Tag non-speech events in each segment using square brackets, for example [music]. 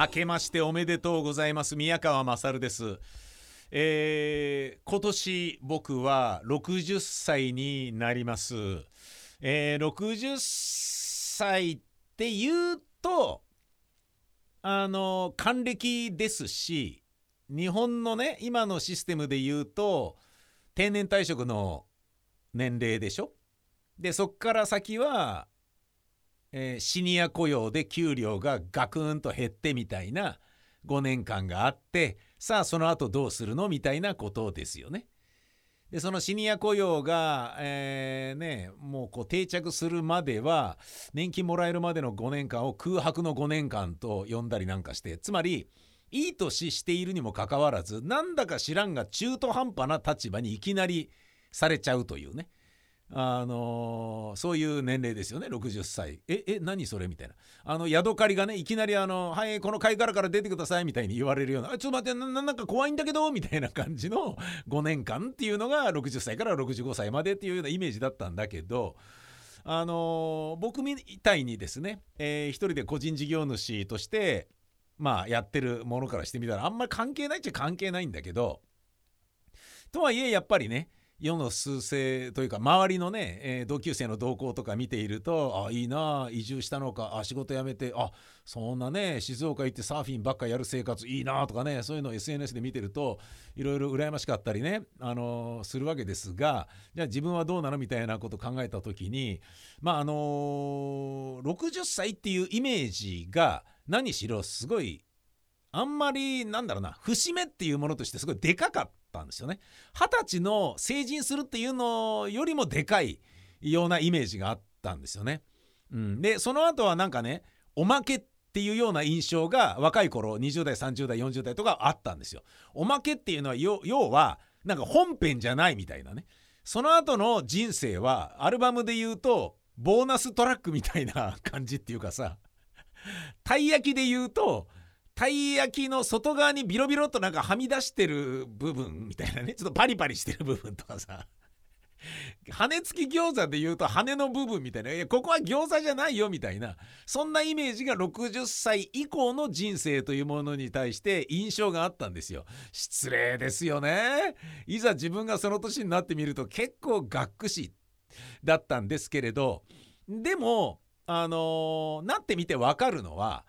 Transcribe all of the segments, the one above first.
明けましておめでとうございます。宮川勝です。えー、今年僕は60歳になります、えー、60歳って言うとあの還暦ですし日本のね今のシステムで言うと定年退職の年齢でしょ？でそっから先はえー、シニア雇用で給料がガクンと減ってみたいな5年間があってさあその後どうするのみたいなことですよね。でそのシニア雇用が、えー、ね、もうこう定着するまでは年金もらえるまでの5年間を空白の5年間と呼んだりなんかしてつまりいい年しているにもかかわらずなんだか知らんが中途半端な立場にいきなりされちゃうというねあの、そういう年齢ですよね。60歳。ええ何それ？みたいな。あのヤドカリがねいきなりあの「はいこの貝殻から出てください」みたいに言われるような「ちょっと待ってなんか怖いんだけど」[laughs] みたいな感じの5年間っていうのが60歳から65歳までっていうようなイメージだったんだけどあの、僕みたいにですね、えー、一人で個人事業主としてまあやってるものからしてみたらあんまり関係ないっちゃ関係ないんだけどとはいえやっぱりね世の数勢というか周りのね、えー、同級生の動向とか見ているとあいいな移住したのかあ仕事辞めてあそんなね静岡行ってサーフィンばっかやる生活いいなとかねそういうのを SNS で見てるといろいろ羨ましかったりね、あのー、するわけですがじゃあ自分はどうなのみたいなことを考えた時にまああのー、60歳っていうイメージが何しろすごいあんまりなんだろうな節目っていうものとしてすごいでかかった。ったんですよね。二十歳の成人するっていうのよりもでかいようなイメージがあったんですよね。うん、でその後はなんかねおまけっていうような印象が若い頃20代30代40代とかあったんですよ。おまけっていうのは要はなんか本編じゃないみたいなね。その後の人生はアルバムで言うとボーナストラックみたいな感じっていうかさたい焼きで言うとたい焼きの外側にビロビロとなんかはみ出してる部分みたいなね。ちょっとパリパリしてる部分とかさ。羽根付き餃子で言うと羽の部分みたいな。いやここは餃子じゃないよみたいな。そんなイメージが60歳以降の人生というものに対して印象があったんですよ。失礼ですよね。いざ自分がその年になってみると結構がっくしだったんですけれど。でもあのー、なってみてわかるのは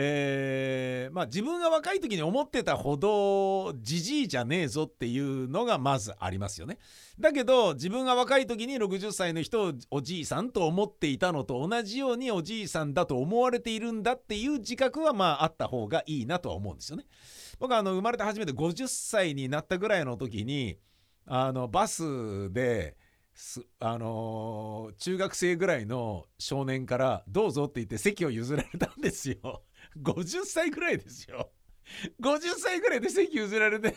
えー、まあ自分が若い時に思ってたほどじじいじゃねえぞっていうのがまずありますよね。だけど自分が若い時に60歳の人をおじいさんと思っていたのと同じようにおじいさんだと思われているんだっていう自覚はまああった方がいいなとは思うんですよね。僕はあの生まれて初めて50歳になったぐらいの時にあのバスで。あのー、中学生ぐらいの少年から「どうぞ」って言って席を譲られたんですよ。50歳ぐらいですよ。50歳ぐらいで席譲られて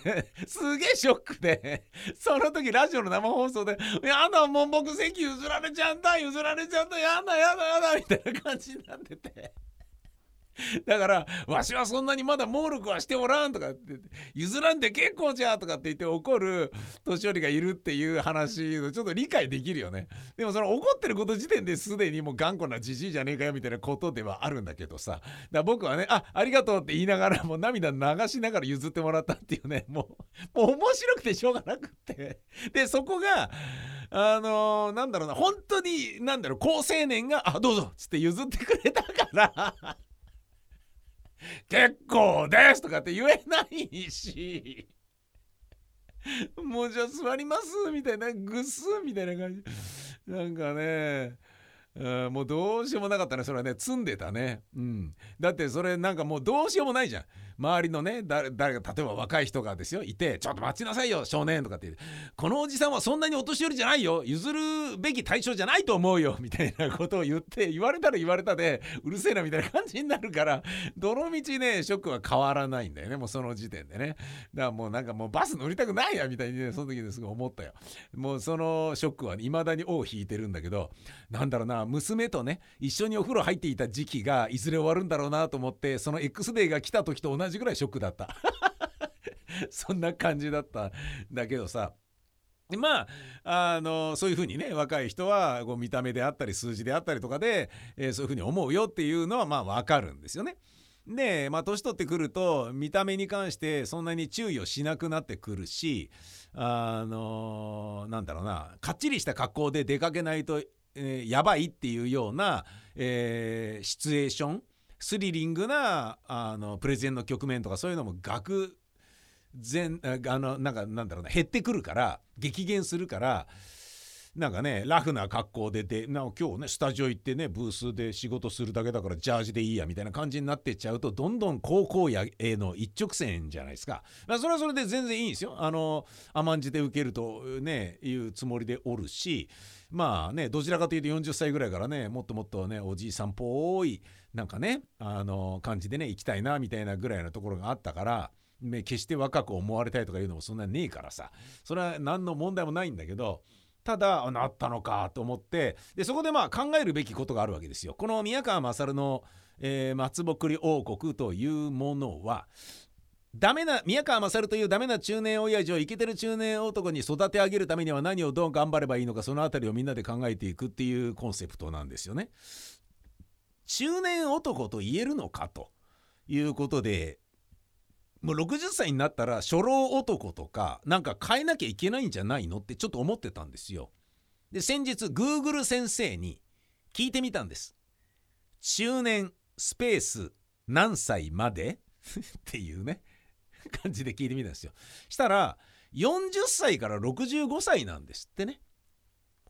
すげえショックでその時ラジオの生放送で「やだもう僕席譲られちゃった譲られちゃったやだやだやだ」みたいな感じになってて [laughs] だからわしはそんなにまだ猛力はしておらんとかって譲らんで結構じゃとかって言って怒る年寄りがいるっていう話をちょっと理解できるよね。でもその怒ってること時点ですでにもう頑固なじじいじゃねえかよみたいなことではあるんだけどさ。だから僕はねあありがとうって言いながらもう涙流しながら譲ってもらったっていうね [laughs] もうもう面白くてしょうがなくって。でそこがあのー、なんだろうな本当になんだろう高青年が「あどうぞ」っつって譲ってくれたから。結構ですとかって言えないしもうじゃあ座りますみたいなぐっすみたいな感じ。なんかね。うん、もうどうしようもなかったね。それはね積んでたね。うん。だってそれなんかもうどうしようもないじゃん。周りのね誰が例えば若い人がですよいて「ちょっと待ちなさいよ少年」とかってって「このおじさんはそんなにお年寄りじゃないよ譲るべき対象じゃないと思うよ」みたいなことを言って言われたら言われたでうるせえなみたいな感じになるからどのみちねショックは変わらないんだよねもうその時点でね。だからもうなんかもうバス乗りたくないやみたいにねその時ですごい思ったよ。もうそのショックは未だに尾を引いてるんだけどなんだろうな娘とね一緒にお風呂入っていた時期がいずれ終わるんだろうなと思ってその X デーが来た時と同じぐらいショックだった [laughs] そんな感じだったんだけどさまあ、あのそういうふうにね若い人はこう見た目であったり数字であったりとかで、えー、そういうふうに思うよっていうのはまあ分かるんですよね。でまあ年取ってくると見た目に関してそんなに注意をしなくなってくるしあのなんだろうなかっちりした格好で出かけないと、えー、やばいっていうような、えー、シチュエーションスリリングなあのプレゼンの局面とかそういうのも額全あのなんかなんだろうな減ってくるから激減するからなんかねラフな格好ででな今日ねスタジオ行ってねブースで仕事するだけだからジャージでいいやみたいな感じになってっちゃうとどんどん高校野への一直線じゃないですか、まあ、それはそれで全然いいんですよ。あの甘んじて受けるとねいうつもりでおるしまあねどちらかというと40歳ぐらいからねもっともっとねおじいさんっぽいなんかねあの感じでね行きたいなみたいなぐらいのところがあったから決して若く思われたいとかいうのもそんなにねえからさそれは何の問題もないんだけどただなったのかと思ってでそこでまあ考えるべきことがあるわけですよ。この宮川勝の、えー、松ぼっくり王国というものはダメな宮川勝というダメな中年親父をイケてる中年男に育て上げるためには何をどう頑張ればいいのかその辺りをみんなで考えていくっていうコンセプトなんですよね。中年男と言えるのかということでもう60歳になったら初老男とかなんか変えなきゃいけないんじゃないのってちょっと思ってたんですよ。で先日 Google 先生に聞いてみたんです。中年スペース何歳まで？[laughs] っていうね感じで聞いてみたんですよ。したら40歳から65歳なんですってね。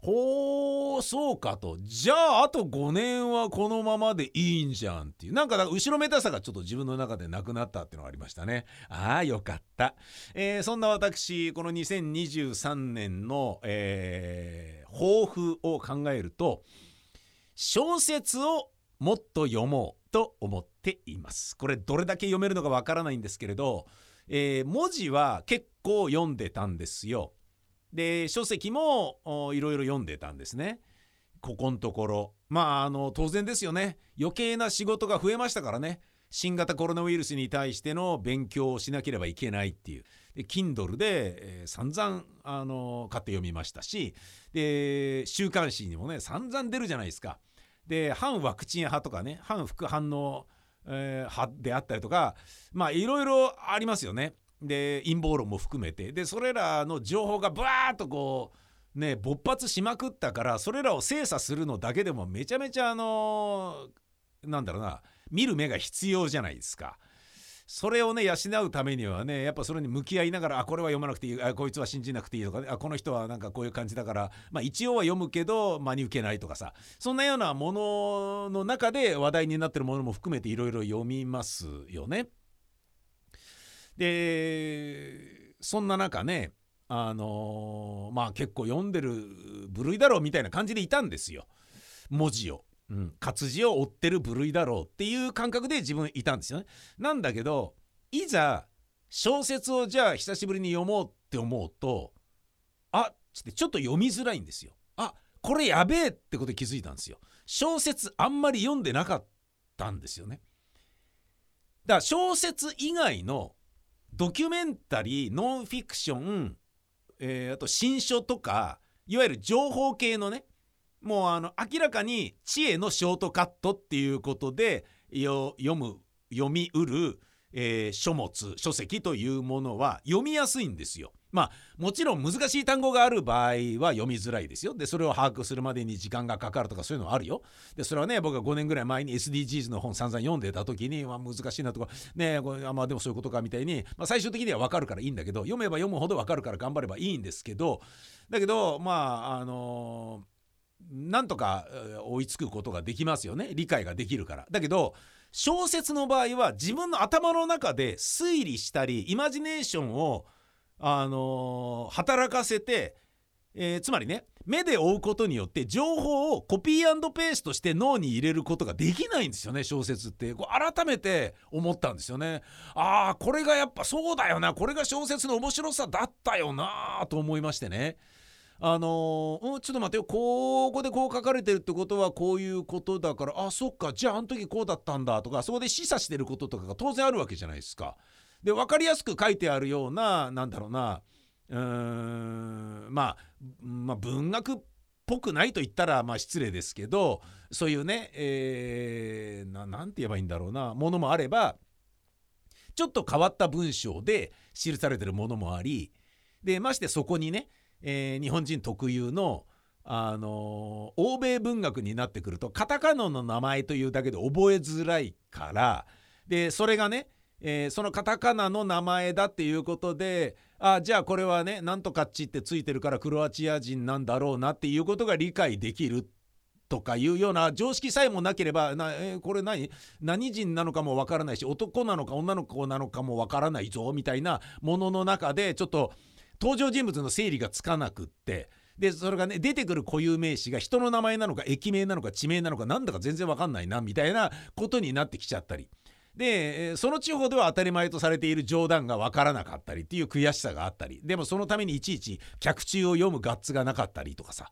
ほうそうかと。じゃああと5年はこのままでいいんじゃんっていう。なんか後ろめたさがちょっと自分の中でなくなったっていうのがありましたね。ああよかった、えー、そんな私この2023年の、えー、抱負を考えると小説をもっと読もうと思っています。これどれだけ読めるのかわからないんですけれど、えー、文字は結構読んでたんですよ。で書籍もいろいろ読んでたんですね。ここのところまああの当然ですよね余計な仕事が増えましたからね新型コロナウイルスに対しての勉強をしなければいけないっていうで Kindle で、えー、散々あの買って読みましたしで週刊誌にもね散々出るじゃないですか。で反ワクチン派とかね反副反応、えー、派であったりとかまあいろいろありますよね。で陰謀論も含めてでそれらの情報がブワーッとこうね勃発しまくったからそれらを精査するのだけでもめちゃめちゃあのなんだろうな見る目が必要じゃないですか。それをね養うためにはねやっぱそれに向き合いながらあこれは読まなくていいあこいつは信じなくていいとか、ね、あこの人はなんかこういう感じだから、まあ、一応は読むけど真に受けないとかさそんなようなものの中で話題になってるものも含めていろいろ読みますよね。でそんな中ねあのー、まあ結構読んでる部類だろうみたいな感じでいたんですよ文字を、うん、活字を追ってる部類だろうっていう感覚で自分いたんですよね。なんだけどいざ小説をじゃあ久しぶりに読もうって思うとあっつってちょっと読みづらいんですよ。あこれやべえってこと気づいたんですよ。小説あんまり読んでなかったんですよね。だから小説以外のドキュメンタリーノンフィクション、えー、あと新書とかいわゆる情報系のねもうあの明らかに知恵のショートカットっていうことで読む読みうる、えー、書物書籍というものは読みやすいんですよ。まあもちろん難しい単語がある場合は読みづらいですよ。でそれを把握するまでに時間がかかるとかそういうのはあるよ。でそれはね僕が5年ぐらい前に SDGs の本散々読んでた時に、まあ、難しいなとかねこれまあでもそういうことかみたいに、まあ、最終的には分かるからいいんだけど読めば読むほど分かるから頑張ればいいんですけどだけどまああのー、なんとか追いつくことができますよね理解ができるから。だけど小説の場合は自分の頭の中で推理したりイマジネーションをあのー、働かせて、えー、つまりね目で追うことによって情報をコピーペーストして脳に入れることができないんですよね小説って。こう改めて思ったんですよね。ああこれがやっぱそうだよな。これが小説の面白さだったよなと思いましてね。あのー、うん、ちょっと待ってよ。ここでこう書かれてるってことはこういうことだからあそっか。じゃああの時こうだったんだとかそこで示唆してることとかが当然あるわけじゃないですか。で分かりやすく書いてあるようななんだろうなうーん、まあ、まあ文学っぽくないと言ったらまあ失礼ですけどそういうね、えー、なて言えばいいんだろうなものもあればちょっと変わった文章で記されてるものもありでましてそこにね、えー、日本人特有のあの欧米文学になってくるとカタカナの名前というだけで覚えづらいからでそれがね、えー、そのカタカナの名前だっていうことであじゃあこれはねなんとかっちってついてるからクロアチア人なんだろうなっていうことが理解できるとかいうような常識さえもなければな、えー、これ何？何人なのかもわからないし男なのか女の子なのかもわからないぞみたいなものの中でちょっと登場人物の整理がつかなくってでそれがね出てくる固有名詞が人の名前なのか駅名なのか地名なのかなんだか全然わかんないなみたいなことになってきちゃったり。でその地方では当たり前とされている冗談が分からなかったりっていう悔しさがあったりでもそのためにいちいち脚中を読むガッツがなかったりとかさ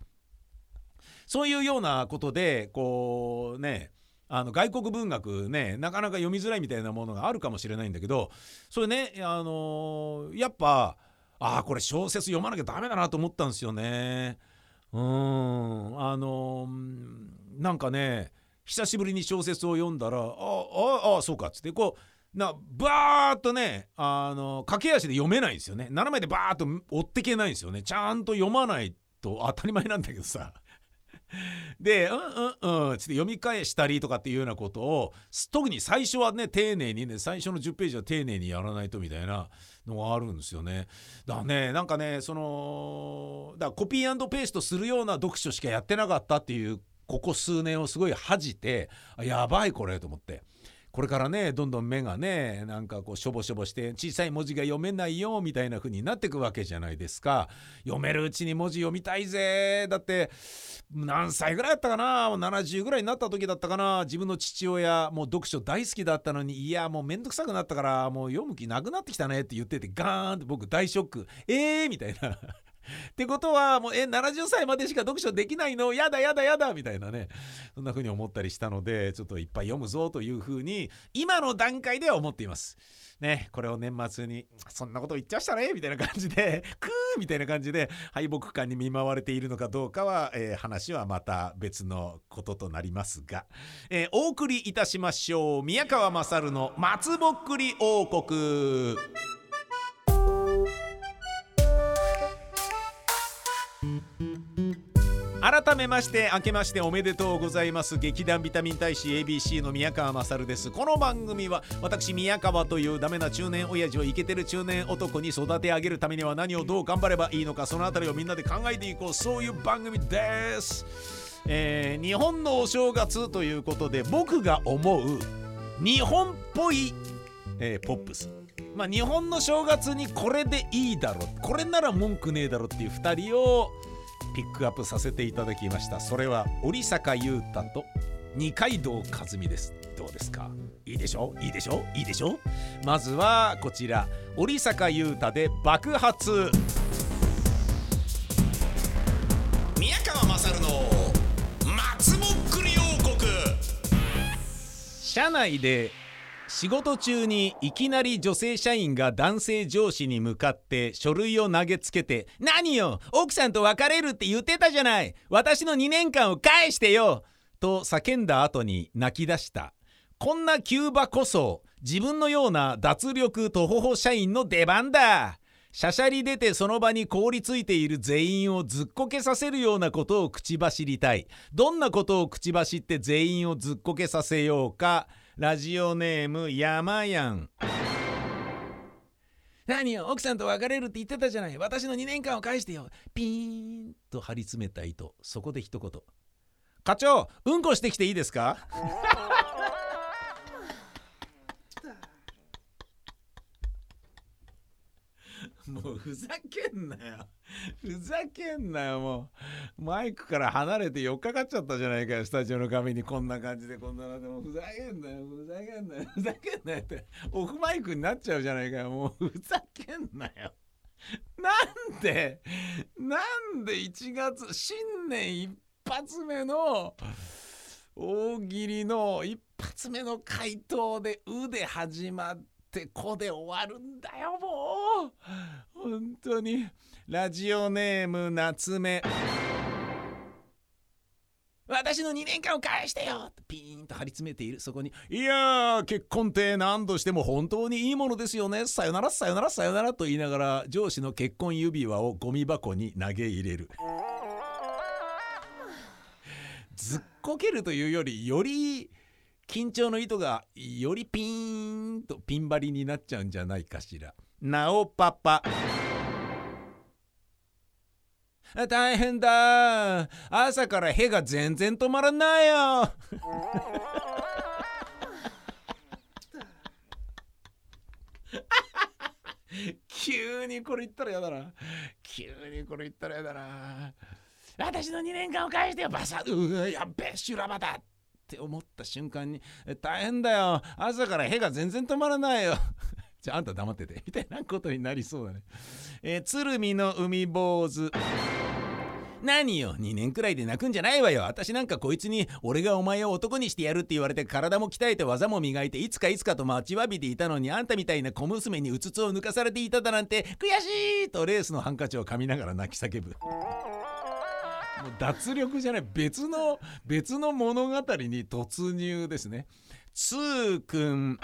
そういうようなことでこうねあの外国文学ねなかなか読みづらいみたいなものがあるかもしれないんだけどそれねあのー、やっぱああこれ小説読まなきゃダメだなと思ったんですよね。うんあのー、なんかね久しぶりに小説を読んだらあああそうかっつってこうなバーッとねあの駆け足で読めないんですよね。斜めでバーッと追ってけないんですよね。ちゃんと読まないと当たり前なんだけどさ。[laughs] で、うんうんうん、つって読み返したりとかっていうようなことを、特に最初はね、丁寧にね、最初の10ページは丁寧にやらないとみたいなのがあるんですよね。だからね、なんかね、その、だコピーペーストするような読書しかやってなかったっていう、ここ数年をすごい恥じて、やばいこれと思って。これからねどんどん目がねなんかこうしょぼしょぼして小さい文字が読めないよみたいな風になってくわけじゃないですか。読めるうちに文字読みたいぜ。だって何歳ぐらいだったかな？70ぐらいになった時だったかな？自分の父親もう読書大好きだったのにいやもうめんどくさくなったからもう読む気なくなってきたねって言っててガーンって僕大ショック。えーみたいな。ってことはもうえ70歳までしか読書できないの？やだやだやだ！みたいなね。そんな風に思ったりしたのでちょっといっぱい読むぞという風に今の段階では思っています。ね、これを年末にそんなこと言っちゃしたね？みたいな感じで [laughs] クー！みたいな感じで敗北感に見舞われているのかどうかは、えー、話はまた別のこととなりますが、えー、お送りいたしましょう。宮川勝の松ぼっくり王国。改めまして明けましておめでとうございます。劇団ビタミン大使 ABC の宮川勝です。この番組は私宮川というダメな中年親父をイケてる中年男に育て上げるためには何をどう頑張ればいいのかそのあたりをみんなで考えていこう。そういう番組です。えー、日本のお正月ということで僕が思う日本っぽい、えー、ポップス。まあ日本の正月にこれでいいだろこれなら文句ねえだろっていう2人をピックアップさせていただきました。それは織坂優太と二階堂和美です。どうですか？いいでしょ？いいでしょ？いいでしょ？まずはこちら。織坂優太で爆発。宮川勝の松ぼっくり王国。社内で仕事中にいきなり女性社員が男性上司に向かって書類を投げつけて「何よ奥さんと別れるって言ってたじゃない。私の2年間を返してよ!」と叫んだ後に泣き出した。こんな急場こそ自分のような脱力とほほ社員の出番だ。しゃしゃり出てその場に凍りついている全員をずっこけさせるようなことを口走りたい。どんなことを口走って全員をずっこけさせようかラジオネーム山やん。何よ奥さんと別れるって言ってたじゃない。私の2年間を返してよ。ピーンと張り詰めた糸。そこで一言。課長うんこしてきていいですか？もうふざけんなよ。ふざけんなよ、もう。マイクから離れて4日かかっちゃったじゃないかよ、スタジオの壁にこんな感じで、こんなのでもふざけんなよ、ふざけんなよ、ふざけんなよって、オフマイクになっちゃうじゃないかよ、もうふざけんなよ。なんで、なんで1月、新年一発目の大喜利の一発目の回答で「う」で始まって。って子で終わるんだよもう。本当に。ラジオネーム夏目。私の2年間を返してよ。ピーンと張り詰めている。そこに。いやー結婚って何度しても本当にいいものですよね。さよならさよならさよなら。と言いながら上司の結婚指輪をゴミ箱に投げ入れる。ずっこけるというよりより緊張の糸がよりピーンとピン張りになっちゃうんじゃないかしら。なおパパ。大変だ。朝からへが全然止まらないよ。急にこれ言ったらやだな。急にこれ言ったらやだな。私の2年間を返してよバサうわやっべ修羅場だ。って思った瞬間に大変だよ。朝からへが全然止まらないよ。[laughs] じゃああんた黙っててみたいなことになりそうだね。えー、鶴見の海坊主何よ。2年くらいで泣くんじゃないわよ。私なんかこいつに俺がお前を男にしてやるって言われて体も鍛えて技も磨いていつかいつかと待ちわびていたのにあんたみたいな小娘にうつつを抜かされていただなんて悔しい！とレースのハンカチを噛みながら泣き叫ぶ。もう脱力じゃない。別の別の物語に突入ですね。つーくん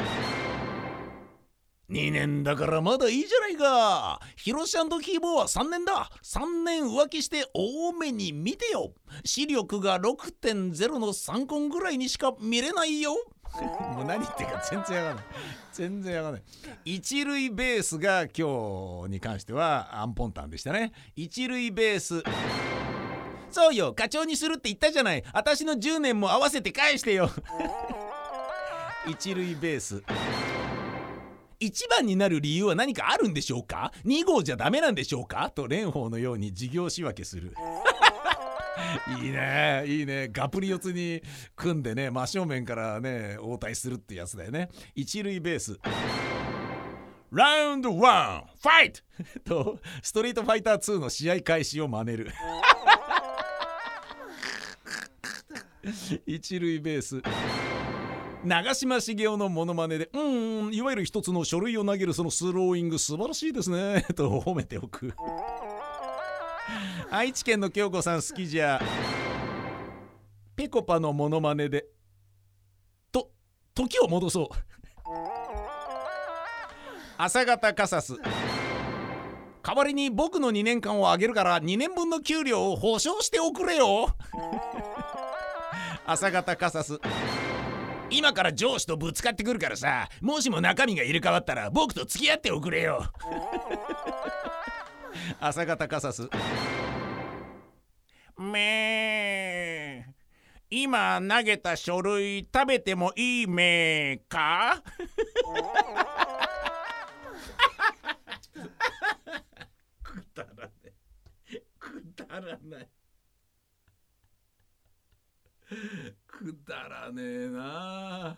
2年だからまだいいじゃないか。ヒロシキーボーは3年だ。3年浮気して多めに見てよ。視力が6.0の3コンぐらいにしか見れないよ。[laughs] もう何言ってるか全然わかんない。全然わかんない。一塁ベースが今日に関してはアンポンタンでしたね。一塁ベースそうよ。課長にするって言ったじゃない。私の10年も合わせて返してよ。[laughs] 一塁ベース。1番になる理由は何かあるんでしょうか？2号じゃダメなんでしょうか？と蓮舫のように事業仕分けする。[laughs] いいね。いいね。ガプリ四つに組んでね真正面からね応対するってやつだよね。一塁ベース。ラウンドワンファイトとストリートファイター2の試合開始を真似る [laughs] [laughs] 一塁ベース。長嶋茂雄のモノマネでうんいわゆる一つの書類を投げるそのスローイング素晴らしいですね [laughs] と褒めておく。[laughs] 愛知県の京子さん好きじゃぺこぱのモノマネでと時を戻そう。朝方カサス。代わりに僕の2年間をあげるから2年分の給料を保証しておくれよ。朝方カサス。今から上司とぶつかってくるからさ。もしも中身が入れ替わったら僕と付き合っておくれよ。朝方カサス。め今投げた書類食べてもいいめか？くだらないくだらない。くだらねえな。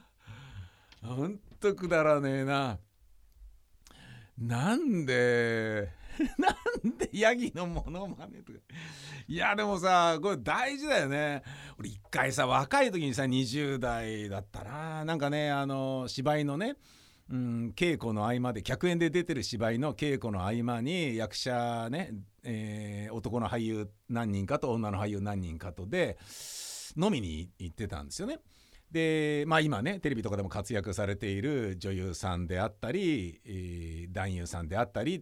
ほんとくだらねえな。なんで [laughs] なんでヤギのモノマネとか。いやでもさこれ大事だよね。俺一回さ若い時にさ20代だったななんかねあの芝居のねうん、稽古の合間で客演で出てる芝居の稽古の合間に役者ね、えー、男の俳優何人かと女の俳優何人かとで飲みに行ってたんですよね。でまあ今ねテレビとかでも活躍されている女優さんであったり、えー、男優さんであったりっ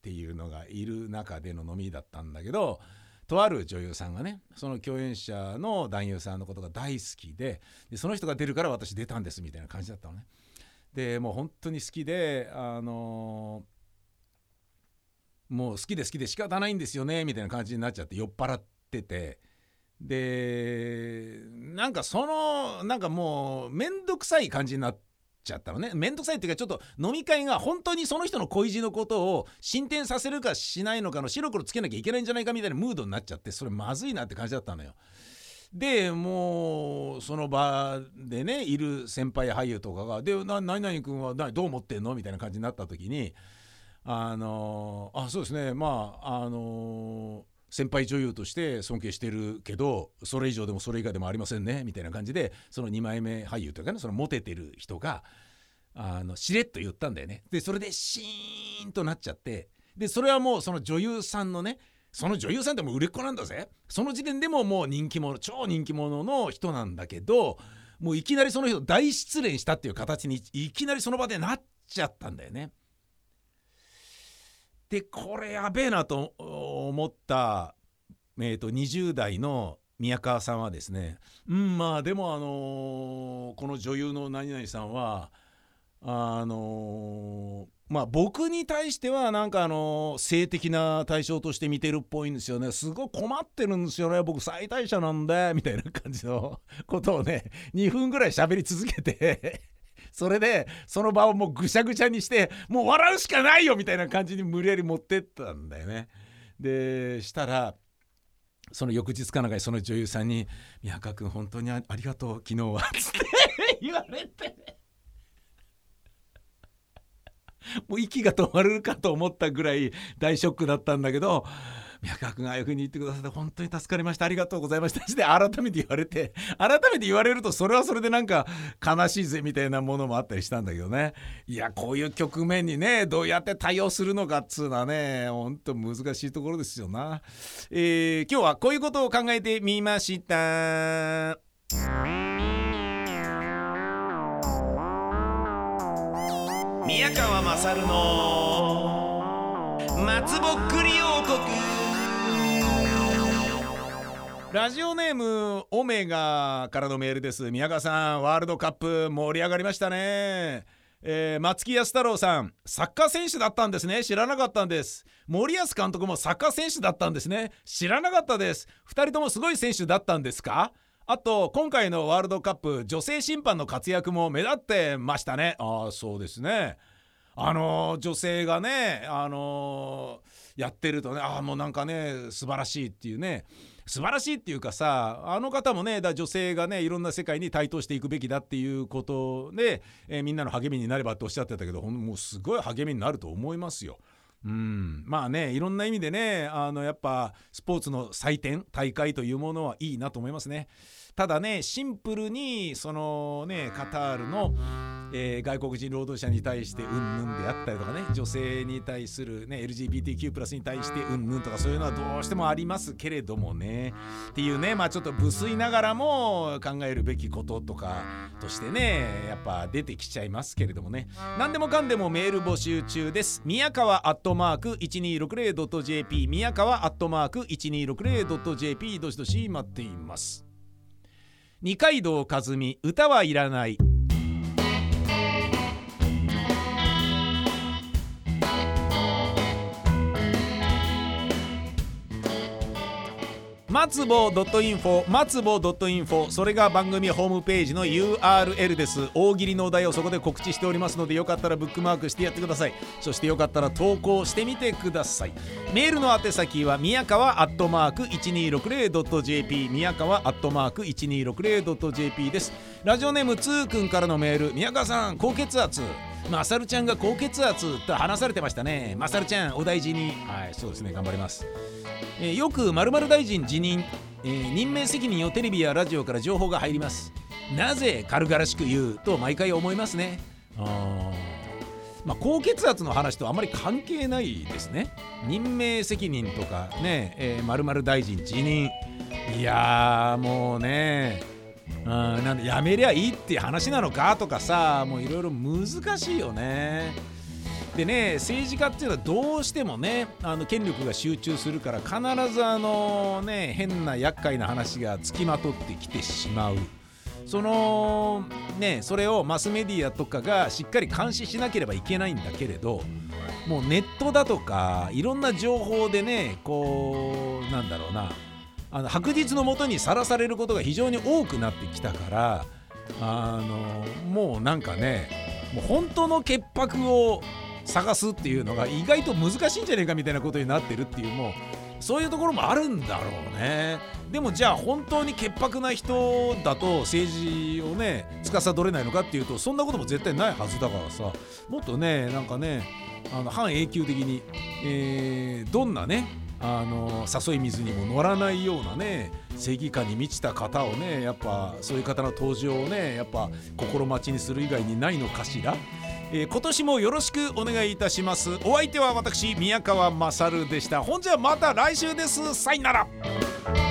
ていうのがいる中での飲みだったんだけどとある女優さんがねその共演者の男優さんのことが大好きででその人が出るから私出たんですみたいな感じだったのね。でもう本当に好きであのー、もう好きで好きで仕方ないんですよねみたいな感じになっちゃって酔っ払っててでなんかそのなんかもう面倒くさい感じになっちゃったのね面倒くさいっていうかちょっと飲み会が本当にその人の恋路のことを進展させるかしないのかの白黒つけなきゃいけないんじゃないかみたいなムードになっちゃってそれまずいなって感じだったのよ。でもうその場でねいる先輩俳優とかが「でな何々君はどう思ってんの?」みたいな感じになった時にあのあそうですねまああの先輩女優として尊敬してるけどそれ以上でもそれ以下でもありませんねみたいな感じでその2枚目俳優というかねそのモテてる人があのしれっと言ったんだよね。でそれでシーンとなっちゃってでそれはもうその女優さんのねその女優さんでも売れっ子なんだぜその時点でももう人気者超人気者の人なんだけどもういきなりその人大失恋したっていう形にいきなりその場でなっちゃったんだよね。でこれやべえなと思った、えーと、20代の宮川さんはですねうんまあでもあのー、この女優の何々さんはあのー、まあ僕に対してはなんかあの性的な対象として見てるっぽいんですよね。すごい困ってるんですよね。僕最大者なんでみたいな感じのことをね2分ぐらい喋り続けてそれでその場をもうぐしゃぐしゃにしてもう笑うしかないよみたいな感じに無理やり持ってったんだよね。でしたらその翌日かなんかその女優さんに「宮川君本当にありがとう昨日は」つって言われてもう息が止まるかと思ったぐらい大ショックだったんだけど宮川君ああいう風に言ってくださって本当に助かりました。ありがとうございました。して改めて言われて改めて言われるとそれはそれでなんか悲しいぜみたいなものもあったりしたんだけどね。いやこういう局面にねどうやって対応するのかっつうのはね本当難しいところですよな、えー、今日はこういうことを考えてみました。宮川勝の松ぼっくり王国。ラジオネームオメガからのメールです。宮川さんワールドカップ盛り上がりましたね。えー、松木安太郎さんサッカー選手だったんですね。知らなかったんです。森保監督もサッカー選手だったんですね。知らなかったです。2人ともすごい選手だったんですか？あと今回のワールドカップ女性審判の活躍も目立ってましたね。ああそうですね。あの、女性がねあのー、やってるとねああもうなんかね素晴らしいっていうね。素晴らしいっていうかさあの方もねだ女性がねいろんな世界に台頭していくべきだっていうことで、えー、みんなの励みになればっておっしゃってたけどもうすごい励みになると思いますよ。うん、まあねいろんな意味でねあのやっぱスポーツの祭典大会というものはいいなと思いますね。ただねシンプルにそのねカタールの、えー、外国人労働者に対してうんぬんであったりとかね女性に対するね LGBTQ+ プラスに対してうんぬんとかそういうのはどうしてもありますけれどもね。っていうねまあちょっと無粋ながらも考えるべきこととかとしてねやっぱ出てきちゃいますけれどもね。何でもかんでもメール募集中です。宮川アットマーク 1260.jp 宮川アットマーク 1260.jp どしどし待っています。二階堂和美歌はいらない。松坊 .info 松坊 .info それが番組ホームページの URL です。大喜利のお題をそこで告知しておりますのでよかったらブックマークしてやってください。そしてよかったら投稿してみてください。メールの宛先は宮川アットマーク 1260.jp 宮川アットマーク 1260.jp です。ラジオネームつーくんからのメール。宮川さん高血圧。まさるちゃんが高血圧と話されてましたねまさるちゃんお大事にはいそうですね頑張りますえー、よく〇〇大臣辞任、えー、任命責任をテレビやラジオから情報が入りますなぜ軽々しく言うと毎回思いますねあまあ、高血圧の話とあまり関係ないですね任命責任とかね、えー、〇〇大臣辞任いやもうねうんなんでやめりゃいいっていう話なのかとかさもういろいろ難しいよねでね政治家っていうのはどうしてもねあの権力が集中するから必ずあのね変な厄介な話がつきまとってきてしまう。そのねそれをマスメディアとかがしっかり監視しなければいけないんだけれどもうネットだとかいろんな情報でねこうなんだろうなあの白日のもとにさらされることが非常に多くなってきたからあのもうなんかねもう本当の潔白を探すっていうのが意外と難しいんじゃねえかみたいなことになってるっていうもうそういうところもあるんだろうね。でもじゃあ本当に潔白な人だと政治をね司れないのかっていうとそんなことも絶対ないはずだからさもっとねなんかねあの半永久的に、えー、どんなねあの誘い水にも乗らないようなね正義感に満ちた方をねやっぱそういう方の登場をねやっぱ心待ちにする以外にないのかしら。えー今年もよろしくお願いいたします。お相手は私宮川勝でした。ほんじゃまた来週です。さよなら。